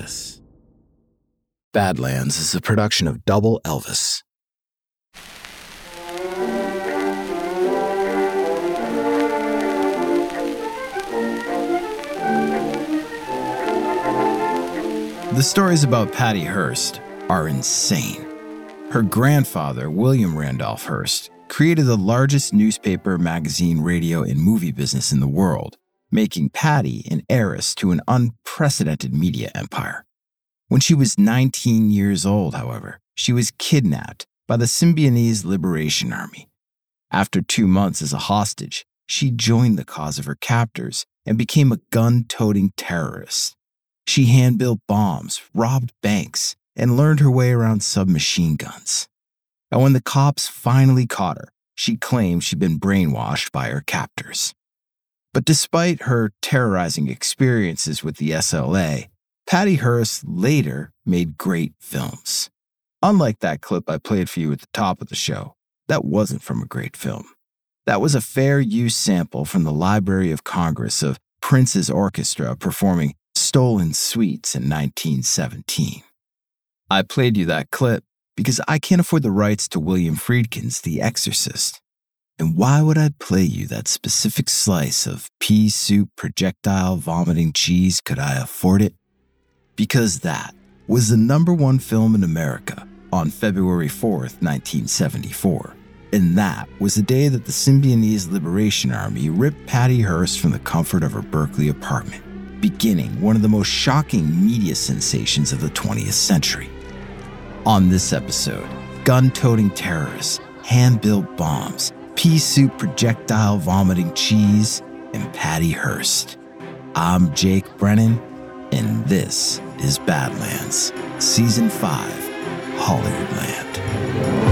Elvis. Badlands is a production of Double Elvis. The stories about Patty Hearst are insane. Her grandfather, William Randolph Hearst, created the largest newspaper, magazine, radio, and movie business in the world, making Patty an heiress to an unprecedented media empire. When she was 19 years old, however, she was kidnapped by the Symbionese Liberation Army. After two months as a hostage, she joined the cause of her captors and became a gun toting terrorist. She hand built bombs, robbed banks, and learned her way around submachine guns. And when the cops finally caught her, she claimed she'd been brainwashed by her captors. But despite her terrorizing experiences with the SLA, Patty Hearst later made great films. Unlike that clip I played for you at the top of the show, that wasn't from a great film. That was a fair use sample from the Library of Congress of Prince's Orchestra performing Stolen Sweets in 1917. I played you that clip because I can't afford the rights to William Friedkin's The Exorcist. And why would I play you that specific slice of pea soup projectile vomiting cheese could I afford it? Because that was the number one film in America on February 4th, 1974. And that was the day that the Symbionese Liberation Army ripped Patty Hearst from the comfort of her Berkeley apartment, beginning one of the most shocking media sensations of the 20th century. On this episode, gun toting terrorists, hand built bombs, pea soup projectile vomiting cheese, and Patty Hearst. I'm Jake Brennan, and this is Badlands, Season 5, Hollywoodland.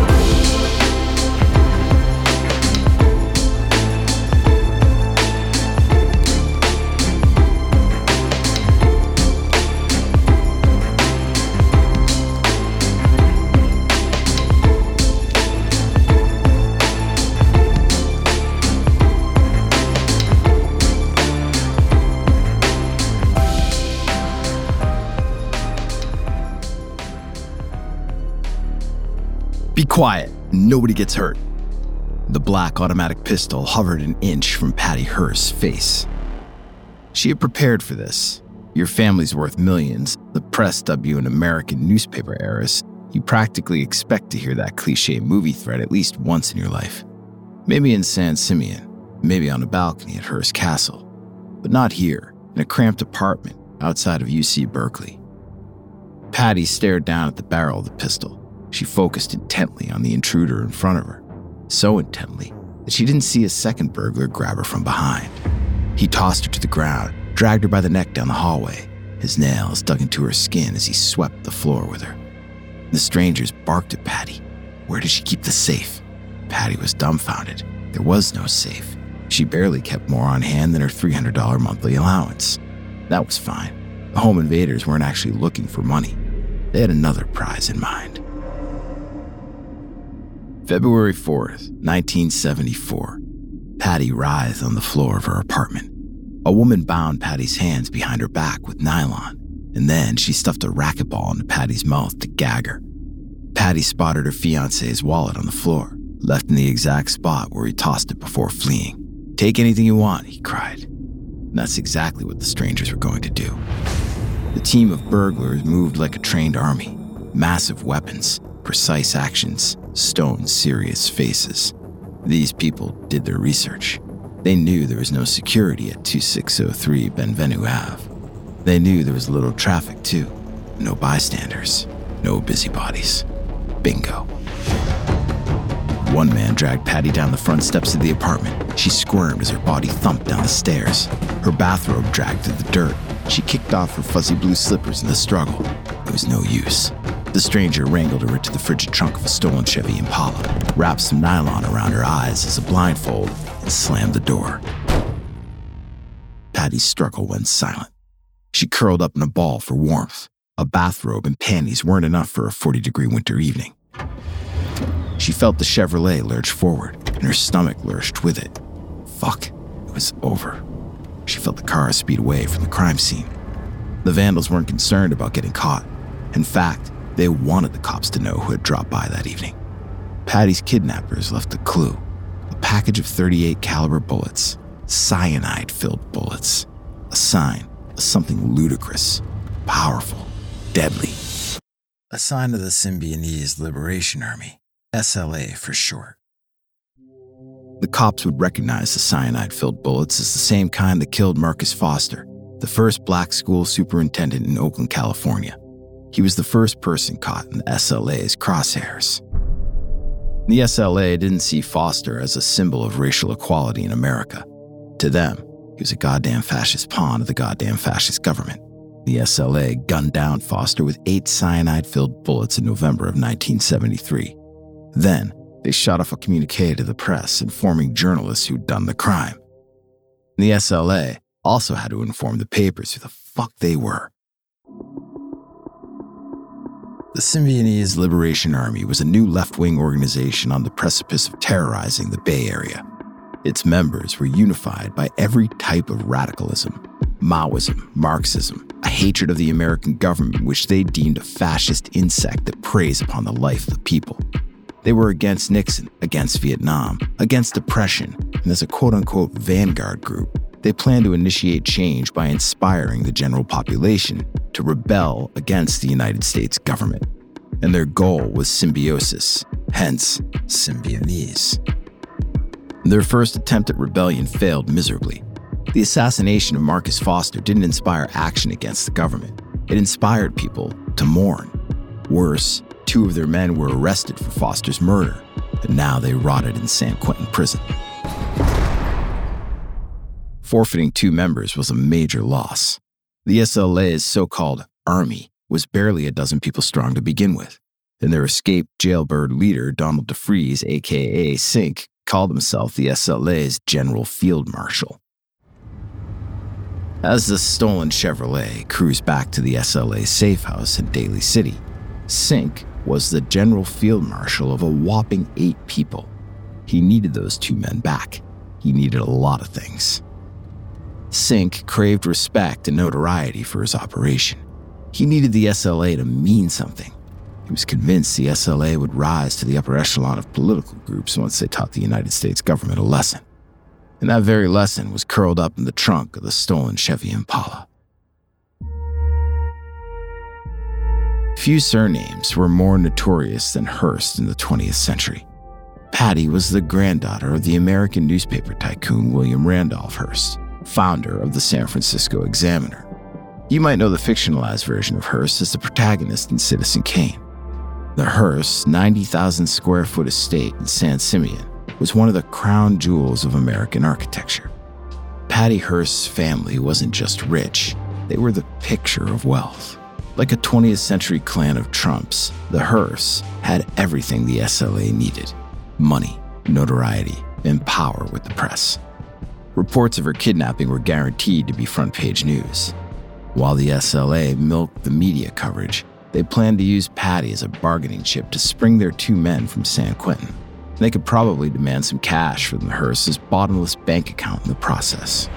Quiet. Nobody gets hurt. The black automatic pistol hovered an inch from Patty Hearst's face. She had prepared for this. Your family's worth millions, the press W an American newspaper heiress. You practically expect to hear that cliche movie thread at least once in your life. Maybe in San Simeon, maybe on a balcony at Hearst Castle, but not here, in a cramped apartment outside of UC Berkeley. Patty stared down at the barrel of the pistol. She focused intently on the intruder in front of her, so intently that she didn't see a second burglar grab her from behind. He tossed her to the ground, dragged her by the neck down the hallway, his nails dug into her skin as he swept the floor with her. The strangers barked at Patty. Where did she keep the safe? Patty was dumbfounded. There was no safe. She barely kept more on hand than her $300 monthly allowance. That was fine. The home invaders weren't actually looking for money, they had another prize in mind. February 4th, 1974. Patty writhed on the floor of her apartment. A woman bound Patty's hands behind her back with nylon, and then she stuffed a racquetball into Patty's mouth to gag her. Patty spotted her fiance's wallet on the floor, left in the exact spot where he tossed it before fleeing. Take anything you want, he cried. And that's exactly what the strangers were going to do. The team of burglars moved like a trained army massive weapons, precise actions, stone serious faces. These people did their research. They knew there was no security at 2603 Benvenue Ave. They knew there was little traffic too. No bystanders, no busybodies. Bingo. One man dragged Patty down the front steps of the apartment. She squirmed as her body thumped down the stairs. Her bathrobe dragged through the dirt. She kicked off her fuzzy blue slippers in the struggle. It was no use. The stranger wrangled her into the frigid trunk of a stolen Chevy Impala, wrapped some nylon around her eyes as a blindfold, and slammed the door. Patty's struggle went silent. She curled up in a ball for warmth. A bathrobe and panties weren't enough for a 40 degree winter evening. She felt the Chevrolet lurch forward, and her stomach lurched with it. Fuck, it was over. She felt the car speed away from the crime scene. The vandals weren't concerned about getting caught. In fact, they wanted the cops to know who had dropped by that evening. Patty's kidnappers left a clue a package of 38 caliber bullets, cyanide filled bullets, a sign something ludicrous, powerful, deadly. A sign of the Symbionese Liberation Army, SLA for short. The cops would recognize the cyanide filled bullets as the same kind that killed Marcus Foster, the first black school superintendent in Oakland, California. He was the first person caught in the SLA's crosshairs. The SLA didn't see Foster as a symbol of racial equality in America. To them, he was a goddamn fascist pawn of the goddamn fascist government. The SLA gunned down Foster with eight cyanide filled bullets in November of 1973. Then, they shot off a communique to the press informing journalists who'd done the crime. The SLA also had to inform the papers who the fuck they were. The Symbionese Liberation Army was a new left wing organization on the precipice of terrorizing the Bay Area. Its members were unified by every type of radicalism Maoism, Marxism, a hatred of the American government, which they deemed a fascist insect that preys upon the life of the people. They were against Nixon, against Vietnam, against oppression, and as a quote unquote vanguard group, they planned to initiate change by inspiring the general population to rebel against the United States government. And their goal was symbiosis, hence, Symbionese. Their first attempt at rebellion failed miserably. The assassination of Marcus Foster didn't inspire action against the government, it inspired people to mourn. Worse, two of their men were arrested for Foster's murder, and now they rotted in San Quentin prison. Forfeiting two members was a major loss. The SLA's so called army was barely a dozen people strong to begin with, and their escaped jailbird leader, Donald DeFreeze, aka Cinque, called himself the SLA's General Field Marshal. As the stolen Chevrolet cruised back to the SLA safe house in Daly City, Cinque was the General Field Marshal of a whopping eight people. He needed those two men back. He needed a lot of things. Cinque craved respect and notoriety for his operation. He needed the SLA to mean something. He was convinced the SLA would rise to the upper echelon of political groups once they taught the United States government a lesson. And that very lesson was curled up in the trunk of the stolen Chevy Impala. Few surnames were more notorious than Hearst in the 20th century. Patty was the granddaughter of the American newspaper tycoon William Randolph Hearst founder of the San Francisco Examiner. You might know the fictionalized version of Hearst as the protagonist in Citizen Kane. The Hearst 90,000 square foot estate in San Simeon was one of the crown jewels of American architecture. Patty Hearst's family wasn't just rich, they were the picture of wealth. Like a 20th century clan of Trumps, the Hearsts had everything the SLA needed money, notoriety, and power with the press. Reports of her kidnapping were guaranteed to be front page news. While the SLA milked the media coverage, they planned to use Patty as a bargaining chip to spring their two men from San Quentin. They could probably demand some cash from the Hearst's bottomless bank account in the process.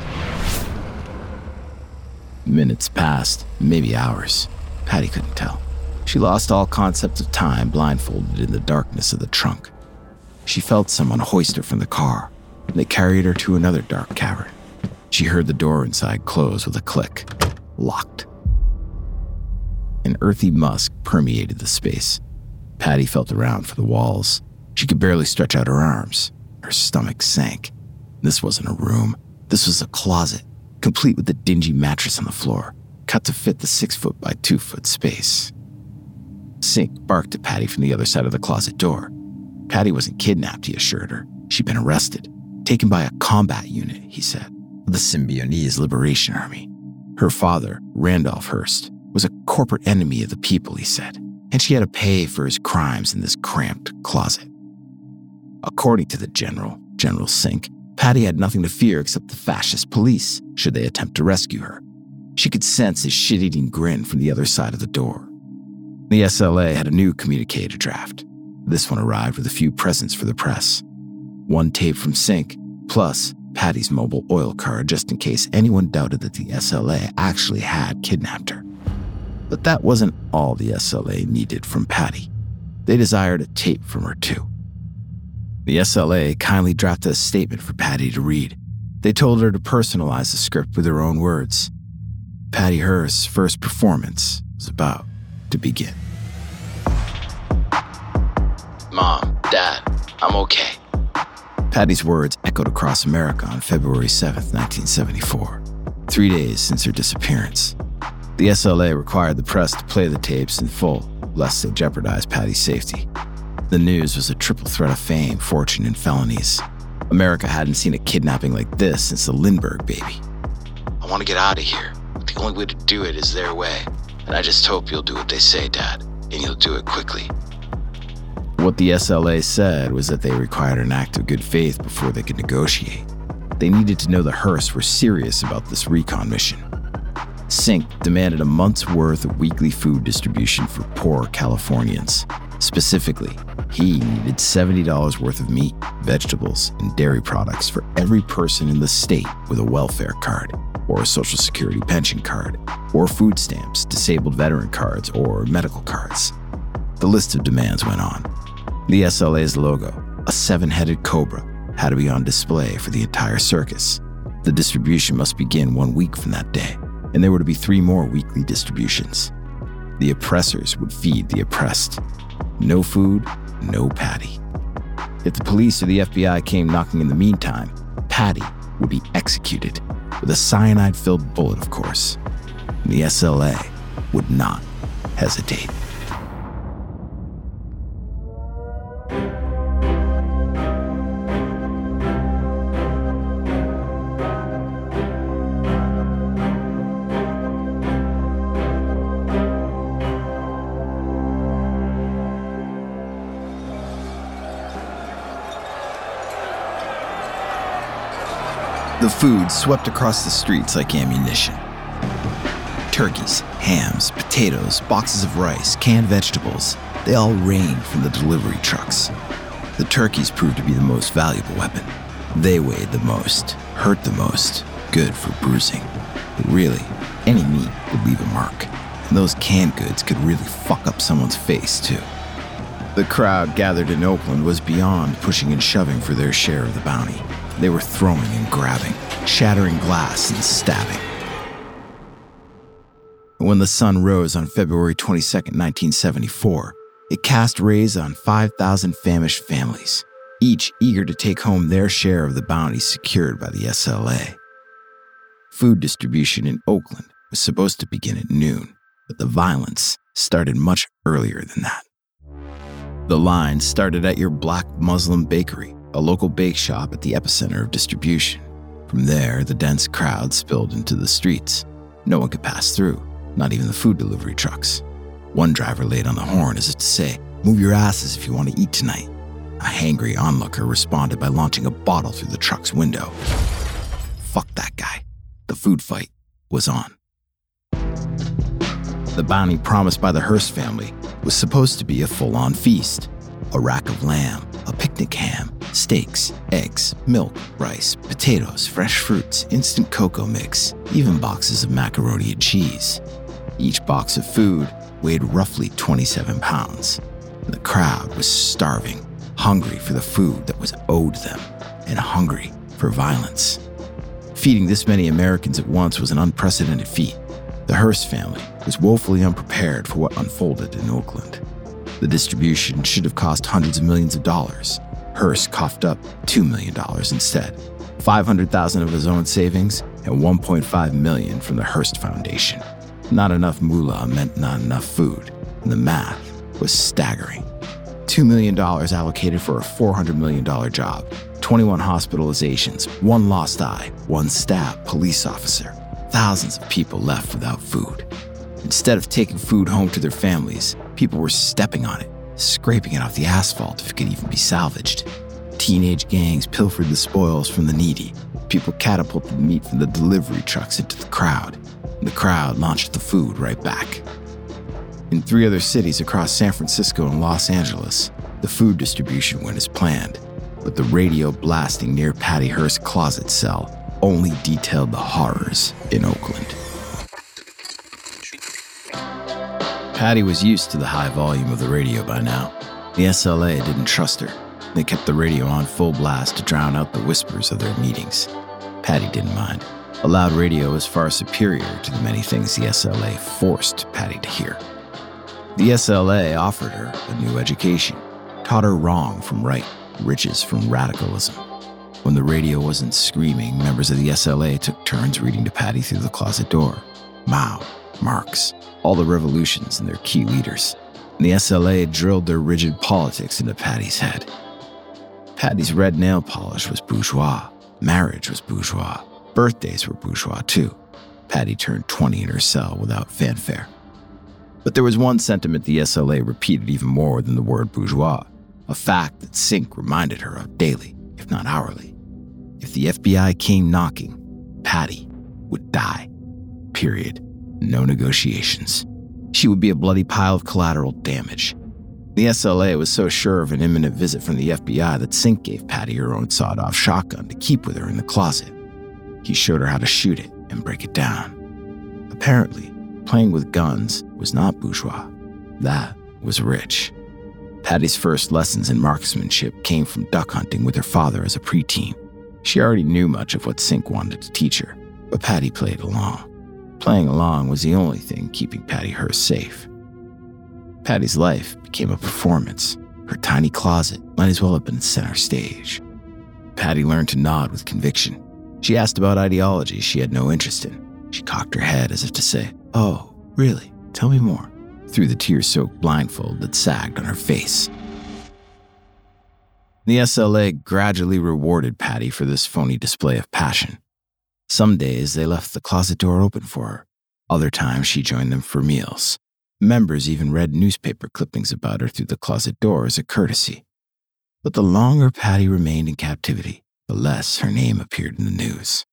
Minutes passed, maybe hours. Patty couldn't tell. She lost all concept of time blindfolded in the darkness of the trunk. She felt someone hoist her from the car, they carried her to another dark cavern. She heard the door inside close with a click. Locked. An earthy musk permeated the space. Patty felt around for the walls. She could barely stretch out her arms. Her stomach sank. This wasn't a room. This was a closet, complete with a dingy mattress on the floor, cut to fit the six foot by two foot space. Cinque barked at Patty from the other side of the closet door. Patty wasn't kidnapped, he assured her. She'd been arrested taken by a combat unit, he said, the Symbionese Liberation Army. Her father, Randolph Hearst, was a corporate enemy of the people, he said, and she had to pay for his crimes in this cramped closet. According to the general, General Cinque, Patty had nothing to fear except the fascist police should they attempt to rescue her. She could sense his shit eating grin from the other side of the door. The SLA had a new communique to draft. This one arrived with a few presents for the press one tape from Cinque, plus Patty's Mobil oil card just in case anyone doubted that the SLA actually had kidnapped her. But that wasn't all the SLA needed from Patty. They desired a tape from her, too. The SLA kindly drafted a statement for Patty to read. They told her to personalize the script with her own words. Patty Hearst's first performance was about to begin. Mom, Dad, I'm okay. Patty's words echoed across America on February 7, 1974, three days since her disappearance. The SLA required the press to play the tapes in full, lest they jeopardize Patty's safety. The news was a triple threat of fame, fortune, and felonies. America hadn't seen a kidnapping like this since the Lindbergh baby. I want to get out of here. The only way to do it is their way. And I just hope you'll do what they say, Dad, and you'll do it quickly. What the SLA said was that they required an act of good faith before they could negotiate. They needed to know the Hearst were serious about this recon mission. Sink demanded a month's worth of weekly food distribution for poor Californians. Specifically, he needed $70 worth of meat, vegetables, and dairy products for every person in the state with a welfare card, or a Social Security pension card, or food stamps, disabled veteran cards, or medical cards. The list of demands went on. The SLA's logo, a seven headed cobra, had to be on display for the entire circus. The distribution must begin one week from that day, and there were to be three more weekly distributions. The oppressors would feed the oppressed. No food, no Patty. If the police or the FBI came knocking in the meantime, Patty would be executed, with a cyanide filled bullet, of course. And The SLA would not hesitate. Food swept across the streets like ammunition. Turkeys, hams, potatoes, boxes of rice, canned vegetables, they all rained from the delivery trucks. The turkeys proved to be the most valuable weapon. They weighed the most, hurt the most, good for bruising. But really, any meat would leave a mark. And those canned goods could really fuck up someone's face, too. The crowd gathered in Oakland was beyond pushing and shoving for their share of the bounty. They were throwing and grabbing, shattering glass and stabbing. When the sun rose on February 22, 1974, it cast rays on 5,000 famished families, each eager to take home their share of the bounty secured by the SLA. Food distribution in Oakland was supposed to begin at noon, but the violence started much earlier than that. The line started at your black Muslim bakery a local bake shop at the epicenter of distribution. From there, the dense crowd spilled into the streets. No one could pass through, not even the food delivery trucks. One driver laid on the horn as if to say, Move your asses if you want to eat tonight. A hangry onlooker responded by launching a bottle through the truck's window. Fuck that guy. The food fight was on. The bounty promised by the Hearst family was supposed to be a full on feast a rack of lamb, a picnic ham, steaks, eggs, milk, rice, potatoes, fresh fruits, instant cocoa mix, even boxes of macaroni and cheese. Each box of food weighed roughly 27 pounds. The crowd was starving, hungry for the food that was owed them, and hungry for violence. Feeding this many Americans at once was an unprecedented feat. The Hearst family was woefully unprepared for what unfolded in Oakland. The distribution should have cost hundreds of millions of dollars. Hearst coughed up $2 million instead. 500,000 of his own savings and 1.5 million from the Hearst Foundation. Not enough moolah meant not enough food, and the math was staggering. $2 million allocated for a $400 million job, 21 hospitalizations, one lost eye, one stabbed police officer. Thousands of people left without food. Instead of taking food home to their families, people were stepping on it, scraping it off the asphalt if it could even be salvaged. Teenage gangs pilfered the spoils from the needy. People catapulted the meat from the delivery trucks into the crowd. And the crowd launched the food right back. In three other cities across San Francisco and Los Angeles, the food distribution went as planned. but the radio blasting near Patty Hearst's closet cell only detailed the horrors in Oakland. Patty was used to the high volume of the radio by now. The SLA didn't trust her. They kept the radio on full blast to drown out the whispers of their meetings. Patty didn't mind. A loud radio was far superior to the many things the SLA forced Patty to hear. The SLA offered her a new education, taught her wrong from right, riches from radicalism. When the radio wasn't screaming, members of the SLA took turns reading to Patty through the closet door. Mao, Marx, all the revolutions and their key leaders. And the SLA drilled their rigid politics into Patty's head. Patty's red nail polish was bourgeois. Marriage was bourgeois. Birthdays were bourgeois too. Patty turned 20 in her cell without fanfare. But there was one sentiment the SLA repeated even more than the word bourgeois, a fact that Cinque reminded her of daily, if not hourly. If the FBI came knocking, Patty would die. Period. No negotiations. She would be a bloody pile of collateral damage. The SLA was so sure of an imminent visit from the FBI that Cinque gave Patty her own sawed off shotgun to keep with her in the closet. He showed her how to shoot it and break it down. Apparently, playing with guns was not bourgeois. That was rich. Patty's first lessons in marksmanship came from duck hunting with her father as a preteen. She already knew much of what Cinque wanted to teach her, but Patty played along. Playing along was the only thing keeping Patty Hearst safe. Patty's life became a performance. Her tiny closet might as well have been center stage. Patty learned to nod with conviction. She asked about ideologies she had no interest in. She cocked her head as if to say, Oh, really? Tell me more, through the tear soaked blindfold that sagged on her face. The SLA gradually rewarded Patty for this phony display of passion. Some days they left the closet door open for her. Other times she joined them for meals. Members even read newspaper clippings about her through the closet door as a courtesy. But the longer Patty remained in captivity, the less her name appeared in the news.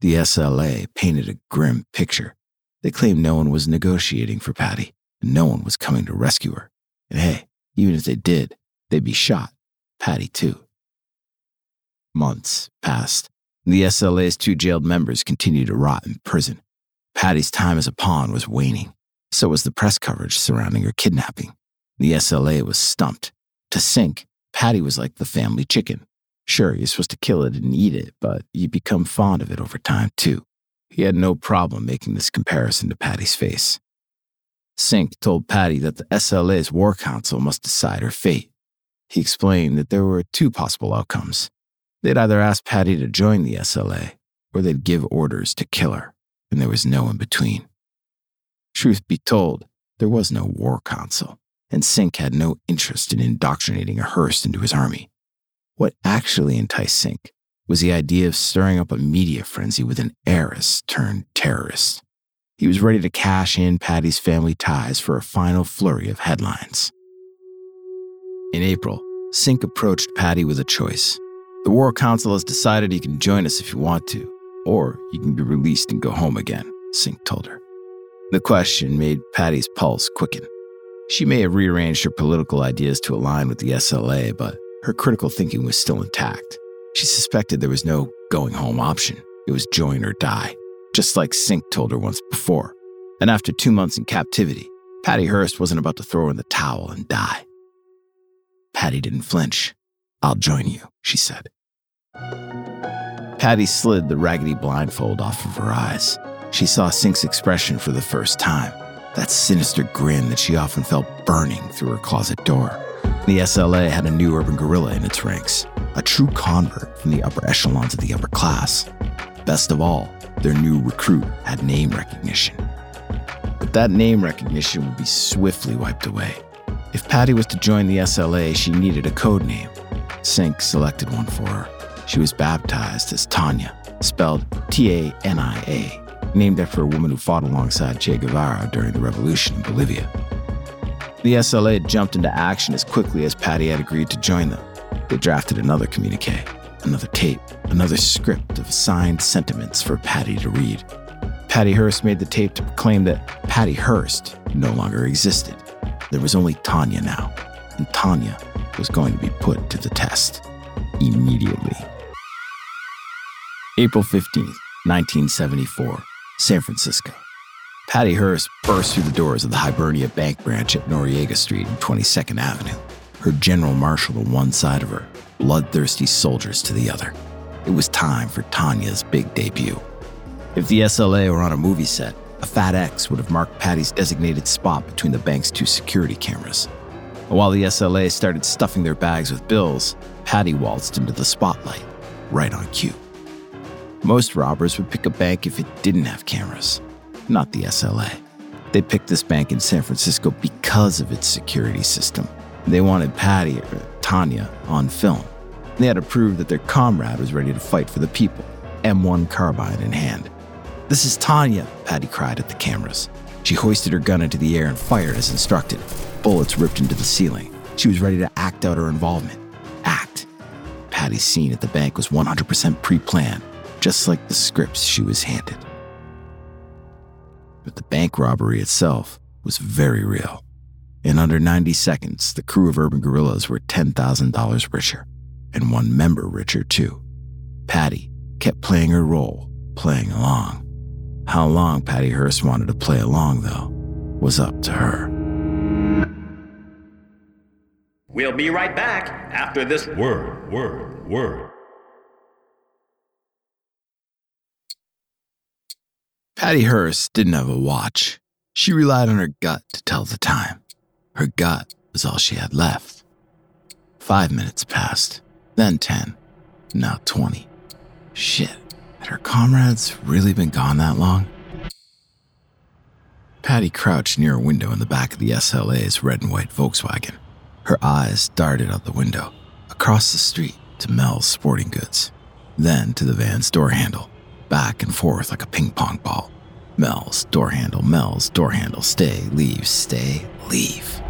The SLA painted a grim picture. They claimed no one was negotiating for Patty, and no one was coming to rescue her. And hey, even if they did, they'd be shot. Patty, too. Months passed, the SLA's two jailed members continued to rot in prison. Patty's time as a pawn was waning. So was the press coverage surrounding her kidnapping. The SLA was stumped. To Cinque, Patty was like the family chicken. Sure, you're supposed to kill it and eat it, but you become fond of it over time, too. He had no problem making this comparison to Patty's face. Cinque told Patty that the SLA's War Council must decide her fate. He explained that there were two possible outcomes They'd either ask Patty to join the SLA or they'd give orders to kill her, and there was no in between. Truth be told, there was no war council, and Cinque had no interest in indoctrinating a Hearst into his army. What actually enticed Cinque was the idea of stirring up a media frenzy with an heiress turned terrorist. He was ready to cash in Patty's family ties for a final flurry of headlines. In April, Cinque approached Patty with a choice the War Council has decided you can join us if you want to, or you can be released and go home again, Cinque told her. The question made Patty's pulse quicken. She may have rearranged her political ideas to align with the SLA, but her critical thinking was still intact. She suspected there was no going home option. It was join or die, just like Cinque told her once before. And after two months in captivity, Patty Hearst wasn't about to throw in the towel and die. Patty didn't flinch. I'll join you, she said. Patty slid the raggedy blindfold off of her eyes. She saw Cinque's expression for the first time, that sinister grin that she often felt burning through her closet door. The SLA had a new urban guerrilla in its ranks, a true convert from the upper echelons of the upper class. Best of all, their new recruit had name recognition. But that name recognition would be swiftly wiped away. If Patty was to join the SLA, she needed a code name. Cinque selected one for her she was baptized as Tania, spelled T A N I A, named after a woman who fought alongside Che Guevara during the revolution in Bolivia. The SLA jumped into action as quickly as Patty had agreed to join them. They drafted another communique, another tape, another script of signed sentiments for Patty to read. Patty Hearst made the tape to proclaim that Patty Hearst no longer existed. There was only Tania now, and Tania was going to be put to the test. immediately. April 15th, 1974, San Francisco. Patty Hearst burst through the doors of the Hibernia Bank branch at Noriega Street and 22nd Avenue, her general marshal to one side of her, bloodthirsty soldiers to the other. It was time for Tania's big debut. If the SLA were on a movie set, a fat X would have marked Patty's designated spot between the bank's two security cameras. While the SLA started stuffing their bags with bills, Patty waltzed into the spotlight, right on cue. Most robbers would pick a bank if it didn't have cameras, not the SLA. They picked this bank in San Francisco because of its security system. They wanted Patty or Tania on film. They had to prove that their comrade was ready to fight for the people, M1 carbine in hand. This is Tania, Patty cried at the cameras. She hoisted her gun into the air and fired as instructed. Bullets ripped into the ceiling. She was ready to act out her involvement. Act. Patty's scene at the bank was 100% pre planned, just like the scripts she was handed. But the bank robbery itself was very real. In under 90 seconds, the crew of Urban Guerrillas were $10,000 richer, and one member richer too. Patty kept playing her role, playing along. How long Patty Hearst wanted to play along, though, was up to her. We'll be right back after this word, word, word. Patty Hearst didn't have a watch. She relied on her gut to tell the time. Her gut was all she had left. Five minutes passed, then ten, now twenty. Shit. Had her comrades really been gone that long? Patty crouched near a window in the back of the SLA's red and white Volkswagen. Her eyes darted out the window, across the street to Mel's sporting goods, then to the van's door handle, back and forth like a ping pong ball. Mel's door handle, Mel's door handle, stay, leave, stay, leave.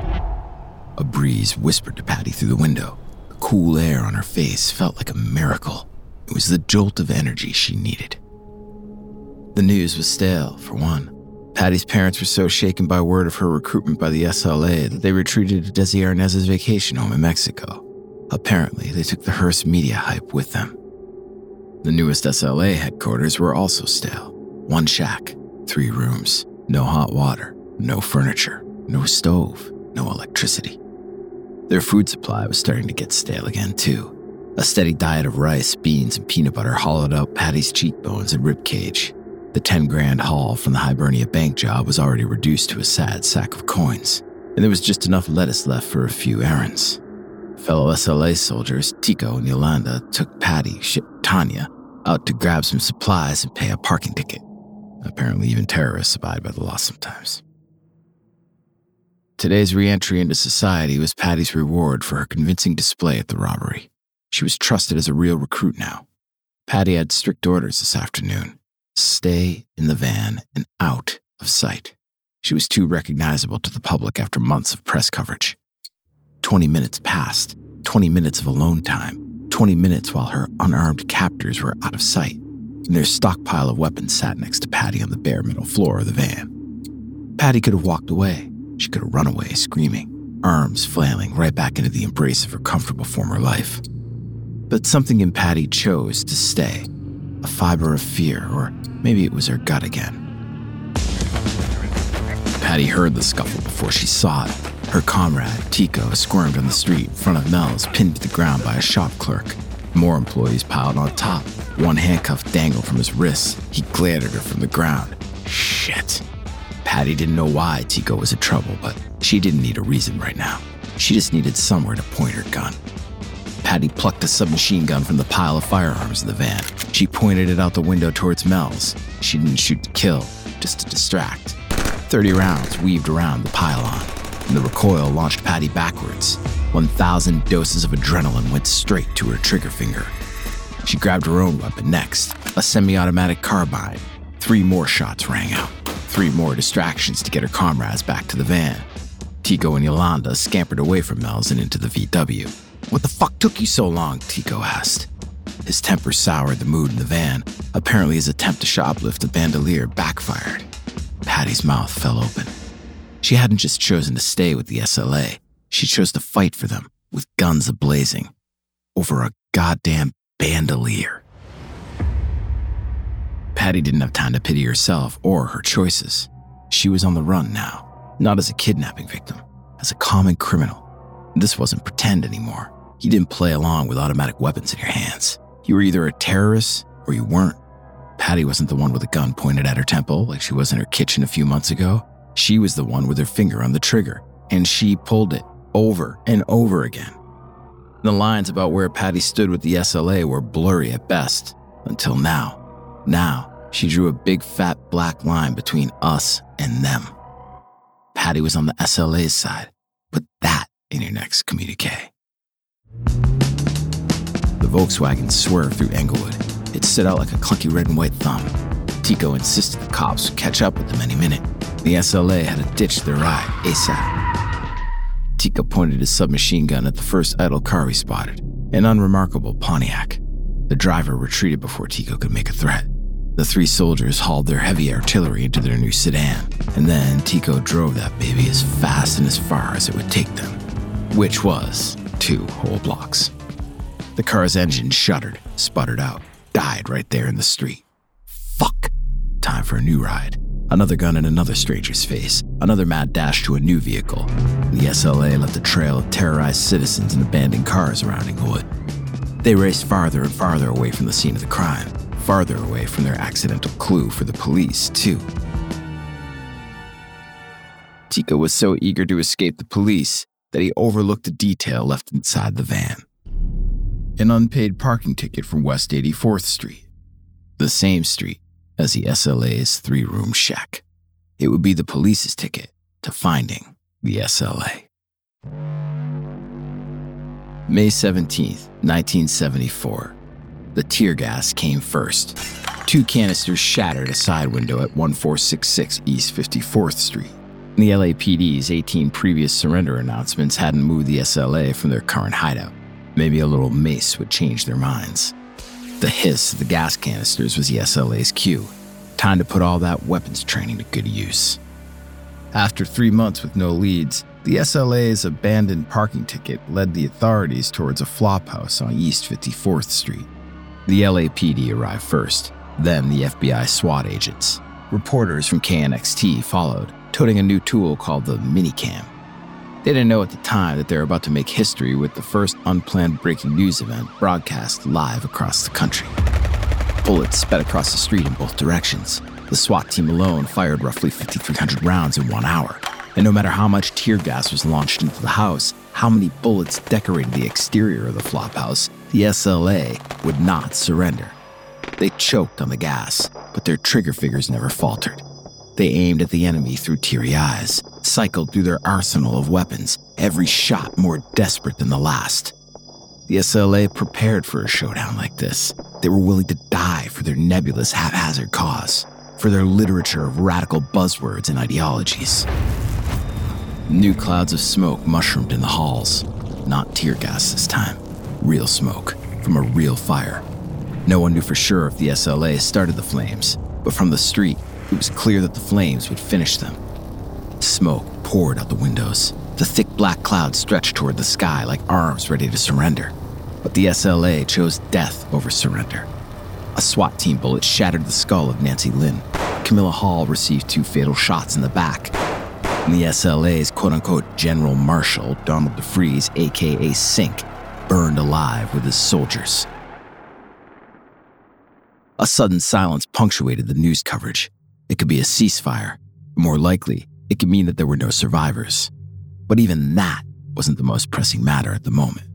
A breeze whispered to Patty through the window. The cool air on her face felt like a miracle. It was the jolt of energy she needed. The news was stale, for one. Patty's parents were so shaken by word of her recruitment by the SLA that they retreated to Desi Arnaz's vacation home in Mexico. Apparently, they took the Hearst media hype with them. The newest SLA headquarters were also stale. One shack, three rooms, no hot water, no furniture, no stove, no electricity. Their food supply was starting to get stale again, too. A steady diet of rice, beans, and peanut butter hollowed out Patty's cheekbones and ribcage. The 10 grand haul from the Hibernia bank job was already reduced to a sad sack of coins, and there was just enough lettuce left for a few errands. Fellow SLA soldiers, Teko and Yolanda, took Patty, shipped Tania, out to grab some supplies and pay a parking ticket. Apparently, even terrorists abide by the law sometimes. Today's reentry into society was Patty's reward for her convincing display at the robbery. She was trusted as a real recruit now. Patty had strict orders this afternoon stay in the van and out of sight. She was too recognizable to the public after months of press coverage. 20 minutes passed, 20 minutes of alone time, 20 minutes while her unarmed captors were out of sight, and their stockpile of weapons sat next to Patty on the bare metal floor of the van. Patty could have walked away. She could have run away screaming, arms flailing right back into the embrace of her comfortable former life. But something in Patty chose to stay a fiber of fear, or maybe it was her gut again. Patty heard the scuffle before she saw it. Her comrade, Teko, squirmed on the street in front of Mel's, pinned to the ground by a shop clerk. More employees piled on top. One handcuff dangled from his wrist. He glared at her from the ground. Shit. Patty didn't know why Teko was in trouble, but she didn't need a reason right now. She just needed somewhere to point her gun. Patty plucked a submachine gun from the pile of firearms in the van. She pointed it out the window towards Mel's. She didn't shoot to kill, just to distract. Thirty rounds weaved around the pylon, and the recoil launched Patty backwards. 1,000 doses of adrenaline went straight to her trigger finger. She grabbed her own weapon next, a semi automatic carbine. Three more shots rang out, three more distractions to get her comrades back to the van. Teko and Yolanda scampered away from Mel's and into the VW. What the fuck took you so long? Teko asked. His temper soured the mood in the van. Apparently, his attempt to shoplift a bandolier backfired. Patty's mouth fell open. She hadn't just chosen to stay with the SLA, she chose to fight for them with guns ablazing. Over a goddamn bandolier. Patty didn't have time to pity herself or her choices. She was on the run now, not as a kidnapping victim, as a common criminal. This wasn't pretend anymore. You didn't play along with automatic weapons in your hands. You were either a terrorist or you weren't. Patty wasn't the one with a gun pointed at her temple like she was in her kitchen a few months ago. She was the one with her finger on the trigger, and she pulled it over and over again. The lines about where Patty stood with the SLA were blurry at best, until now. Now, she drew a big fat black line between us and them. Patty was on the SLA's side. Put that in your next communique. The Volkswagen swerved through Inglewood. It stood out like a clunky red and white thumb. Teko insisted the cops would catch up with them any minute. The SLA had to ditch their ride ASAP. Teko pointed his submachine gun at the first idle car he spotted, an unremarkable Pontiac. The driver retreated before Teko could make a threat. The three soldiers hauled their heavy artillery into their new sedan, and then Teko drove that baby as fast and as far as it would take them, which was two whole blocks. The car's engine shuddered, sputtered out, died right there in the street. Fuck! Time for a new ride. Another gun in another stranger's face, another mad dash to a new vehicle. The SLA left a trail of terrorized citizens and abandoned cars around Inglewood. They raced farther and farther away from the scene of the crime, farther away from their accidental clue for the police, too. Teko was so eager to escape the police that he overlooked a detail left inside the van an unpaid parking ticket from West 84th Street, the same street as the SLA's three room shack. It would be the police's ticket to finding the SLA. May 17th, 1974. The tear gas came first. Two canisters shattered a side window at 1466 East 54th Street. The LAPD's 18 previous surrender announcements hadn't moved the SLA from their current hideout. Maybe a little mace would change their minds. The hiss of the gas canisters was the SLA's cue. Time to put all that weapons training to good use. After three months with no leads, the SLA's abandoned parking ticket led the authorities towards a flophouse on East 54th Street. The LAPD arrived first, then the FBI SWAT agents. Reporters from KNXT followed, toting a new tool called the Minicam. They didn't know at the time that they were about to make history with the first unplanned breaking news event broadcast live across the country. Bullets sped across the street in both directions. The SWAT team alone fired roughly 5,300 rounds in one hour. And no matter how much tear gas was launched into the house, how many bullets decorated the exterior of the flophouse, the SLA would not surrender. They choked on the gas, but their trigger fingers never faltered. They aimed at the enemy through teary eyes, cycled through their arsenal of weapons, every shot more desperate than the last. The SLA prepared for a showdown like this. They were willing to die for their nebulous, haphazard cause, for their literature of radical buzzwords and ideologies. New clouds of smoke mushroomed in the halls. Not tear gas this time, real smoke from a real fire. No one knew for sure if the SLA started the flames, but from the street, it was clear that the flames would finish them. Smoke poured out the windows. The thick black clouds stretched toward the sky like arms ready to surrender. But the SLA chose death over surrender. A SWAT team bullet shattered the skull of Nancy Ling. Camilla Hall received two fatal shots in the back. And the SLA's quote unquote General Marshal, Donald DeFreeze, aka Cinque, burned alive with his soldiers. A sudden silence punctuated the news coverage. It could be a ceasefire. More likely, it could mean that there were no survivors. But even that wasn't the most pressing matter at the moment.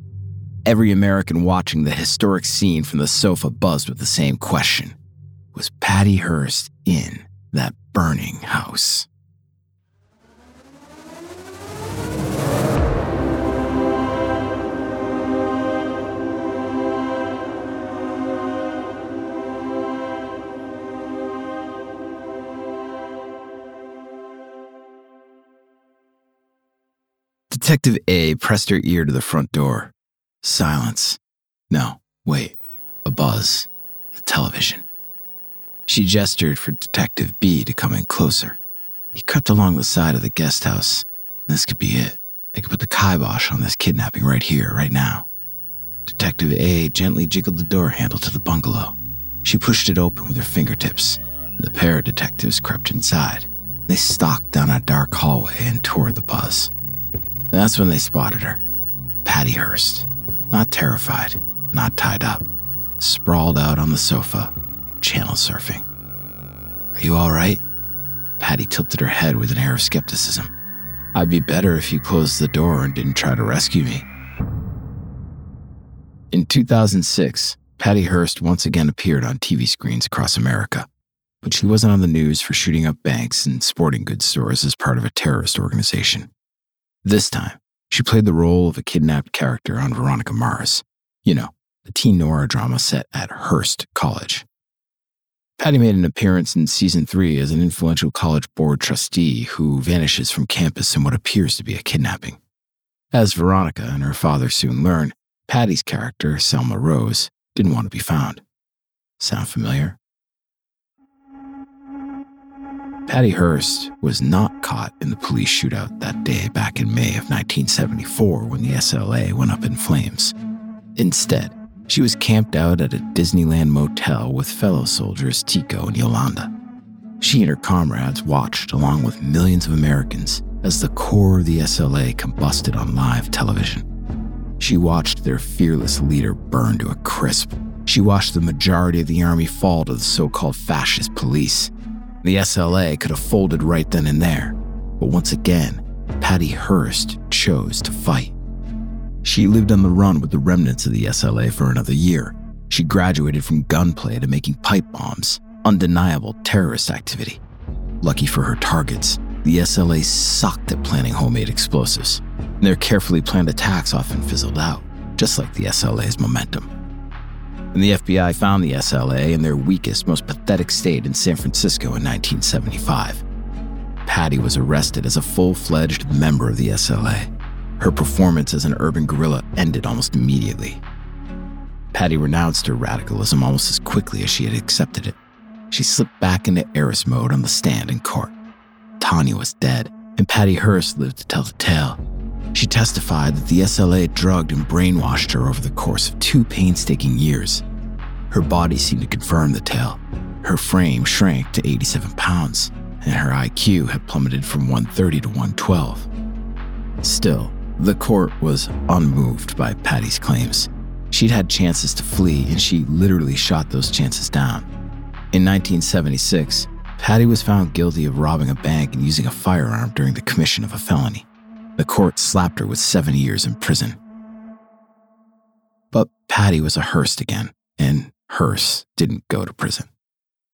Every American watching the historic scene from the sofa buzzed with the same question Was Patty Hearst in that burning house? Detective A pressed her ear to the front door. Silence. No, wait. A buzz. The television. She gestured for Detective B to come in closer. He crept along the side of the guest house. This could be it. They could put the kibosh on this kidnapping right here, right now. Detective A gently jiggled the door handle to the bungalow. She pushed it open with her fingertips. The pair of detectives crept inside. They stalked down a dark hallway and toward the buzz. That's when they spotted her. Patty Hearst. Not terrified, not tied up, sprawled out on the sofa, channel surfing. Are you all right? Patty tilted her head with an air of skepticism. I'd be better if you closed the door and didn't try to rescue me. In 2006, Patty Hearst once again appeared on TV screens across America, but she wasn't on the news for shooting up banks and sporting goods stores as part of a terrorist organization. This time, she played the role of a kidnapped character on Veronica Mars, you know, the teen noir drama set at Hearst College. Patty made an appearance in season three as an influential college board trustee who vanishes from campus in what appears to be a kidnapping. As Veronica and her father soon learn, Patty's character, Selma Rose, didn't want to be found. Sound familiar? Patty Hearst was not caught in the police shootout that day back in May of 1974 when the SLA went up in flames. Instead, she was camped out at a Disneyland motel with fellow soldiers Teko and Yolanda. She and her comrades watched, along with millions of Americans, as the core of the SLA combusted on live television. She watched their fearless leader burn to a crisp. She watched the majority of the army fall to the so called fascist police. The SLA could have folded right then and there, but once again, Patty Hearst chose to fight. She lived on the run with the remnants of the SLA for another year. She graduated from gunplay to making pipe bombs, undeniable terrorist activity. Lucky for her targets, the SLA sucked at planning homemade explosives. And their carefully planned attacks often fizzled out, just like the SLA's momentum. And the FBI found the SLA in their weakest, most pathetic state in San Francisco in 1975. Patty was arrested as a full fledged member of the SLA. Her performance as an urban guerrilla ended almost immediately. Patty renounced her radicalism almost as quickly as she had accepted it. She slipped back into heiress mode on the stand in court. Tania was dead, and Patty Hearst lived to tell the tale. She testified that the SLA drugged and brainwashed her over the course of two painstaking years. Her body seemed to confirm the tale. Her frame shrank to 87 pounds, and her IQ had plummeted from 130 to 112. Still, the court was unmoved by Patty's claims. She'd had chances to flee, and she literally shot those chances down. In 1976, Patty was found guilty of robbing a bank and using a firearm during the commission of a felony. The court slapped her with seven years in prison. But Patty was a Hearst again, and Hearst didn't go to prison.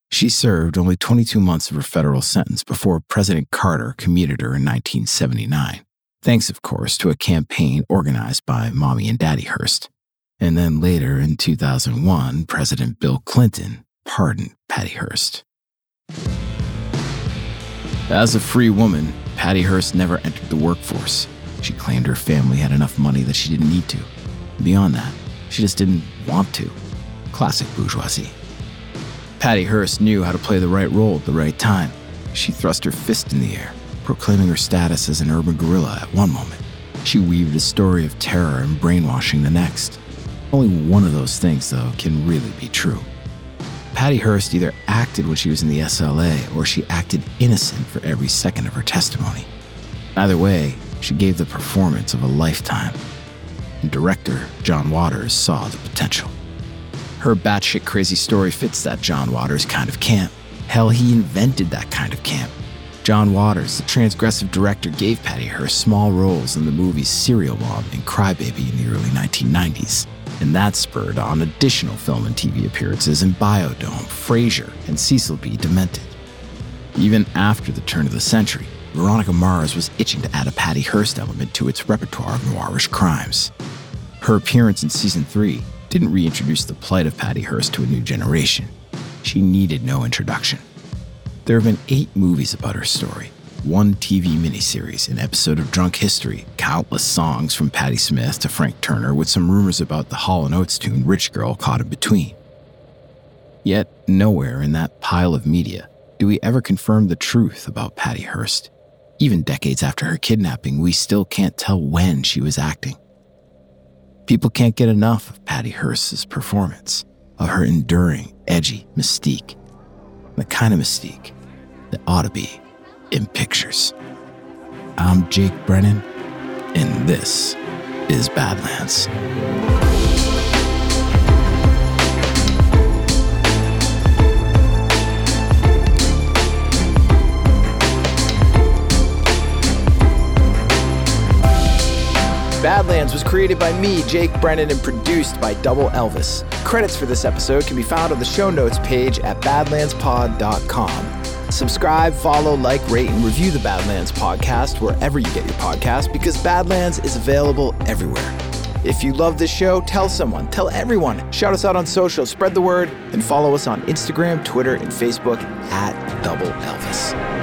She served only 22 months of her federal sentence before President Carter commuted her in 1979, thanks, of course, to a campaign organized by Mommy and Daddy Hearst. And then later in 2001, President Bill Clinton pardoned Patty Hearst. As a free woman, Patty Hearst never entered the workforce. She claimed her family had enough money that she didn't need to. Beyond that, she just didn't want to. Classic bourgeoisie. Patty Hearst knew how to play the right role at the right time. She thrust her fist in the air, proclaiming her status as an urban guerrilla at one moment. She weaved a story of terror and brainwashing the next. Only one of those things, though, can really be true. Patty Hearst either acted when she was in the SLA or she acted innocent for every second of her testimony. Either way, she gave the performance of a lifetime. And director John Waters saw the potential. Her batshit crazy story fits that John Waters kind of camp. Hell, he invented that kind of camp. John Waters, the transgressive director, gave Patty Hearst small roles in the movies Serial Mom and Crybaby in the early 1990s and that spurred on additional film and TV appearances in Biodome, Frasier, and Cecil B. Demented. Even after the turn of the century, Veronica Mars was itching to add a Patty Hearst element to its repertoire of noirish crimes. Her appearance in season 3 didn't reintroduce the plight of Patty Hearst to a new generation. She needed no introduction. There have been eight movies about her story, one TV miniseries, an episode of Drunk History, countless songs from Patti Smith to Frank Turner, with some rumors about the Hall & Oates tune Rich Girl caught in between. Yet, nowhere in that pile of media do we ever confirm the truth about Patty Hearst. Even decades after her kidnapping, we still can't tell when she was acting. People can't get enough of Patty Hearst's performance, of her enduring, edgy mystique. The kind of mystique that ought to be in pictures. I'm Jake Brennan, and this is Badlands. Badlands was created by me, Jake Brennan, and produced by Double Elvis. Credits for this episode can be found on the show notes page at badlandspod.com. Subscribe, follow, like, rate, and review the Badlands podcast wherever you get your podcast because Badlands is available everywhere. If you love this show, tell someone, tell everyone. Shout us out on social, spread the word, and follow us on Instagram, Twitter, and Facebook at Double Elvis.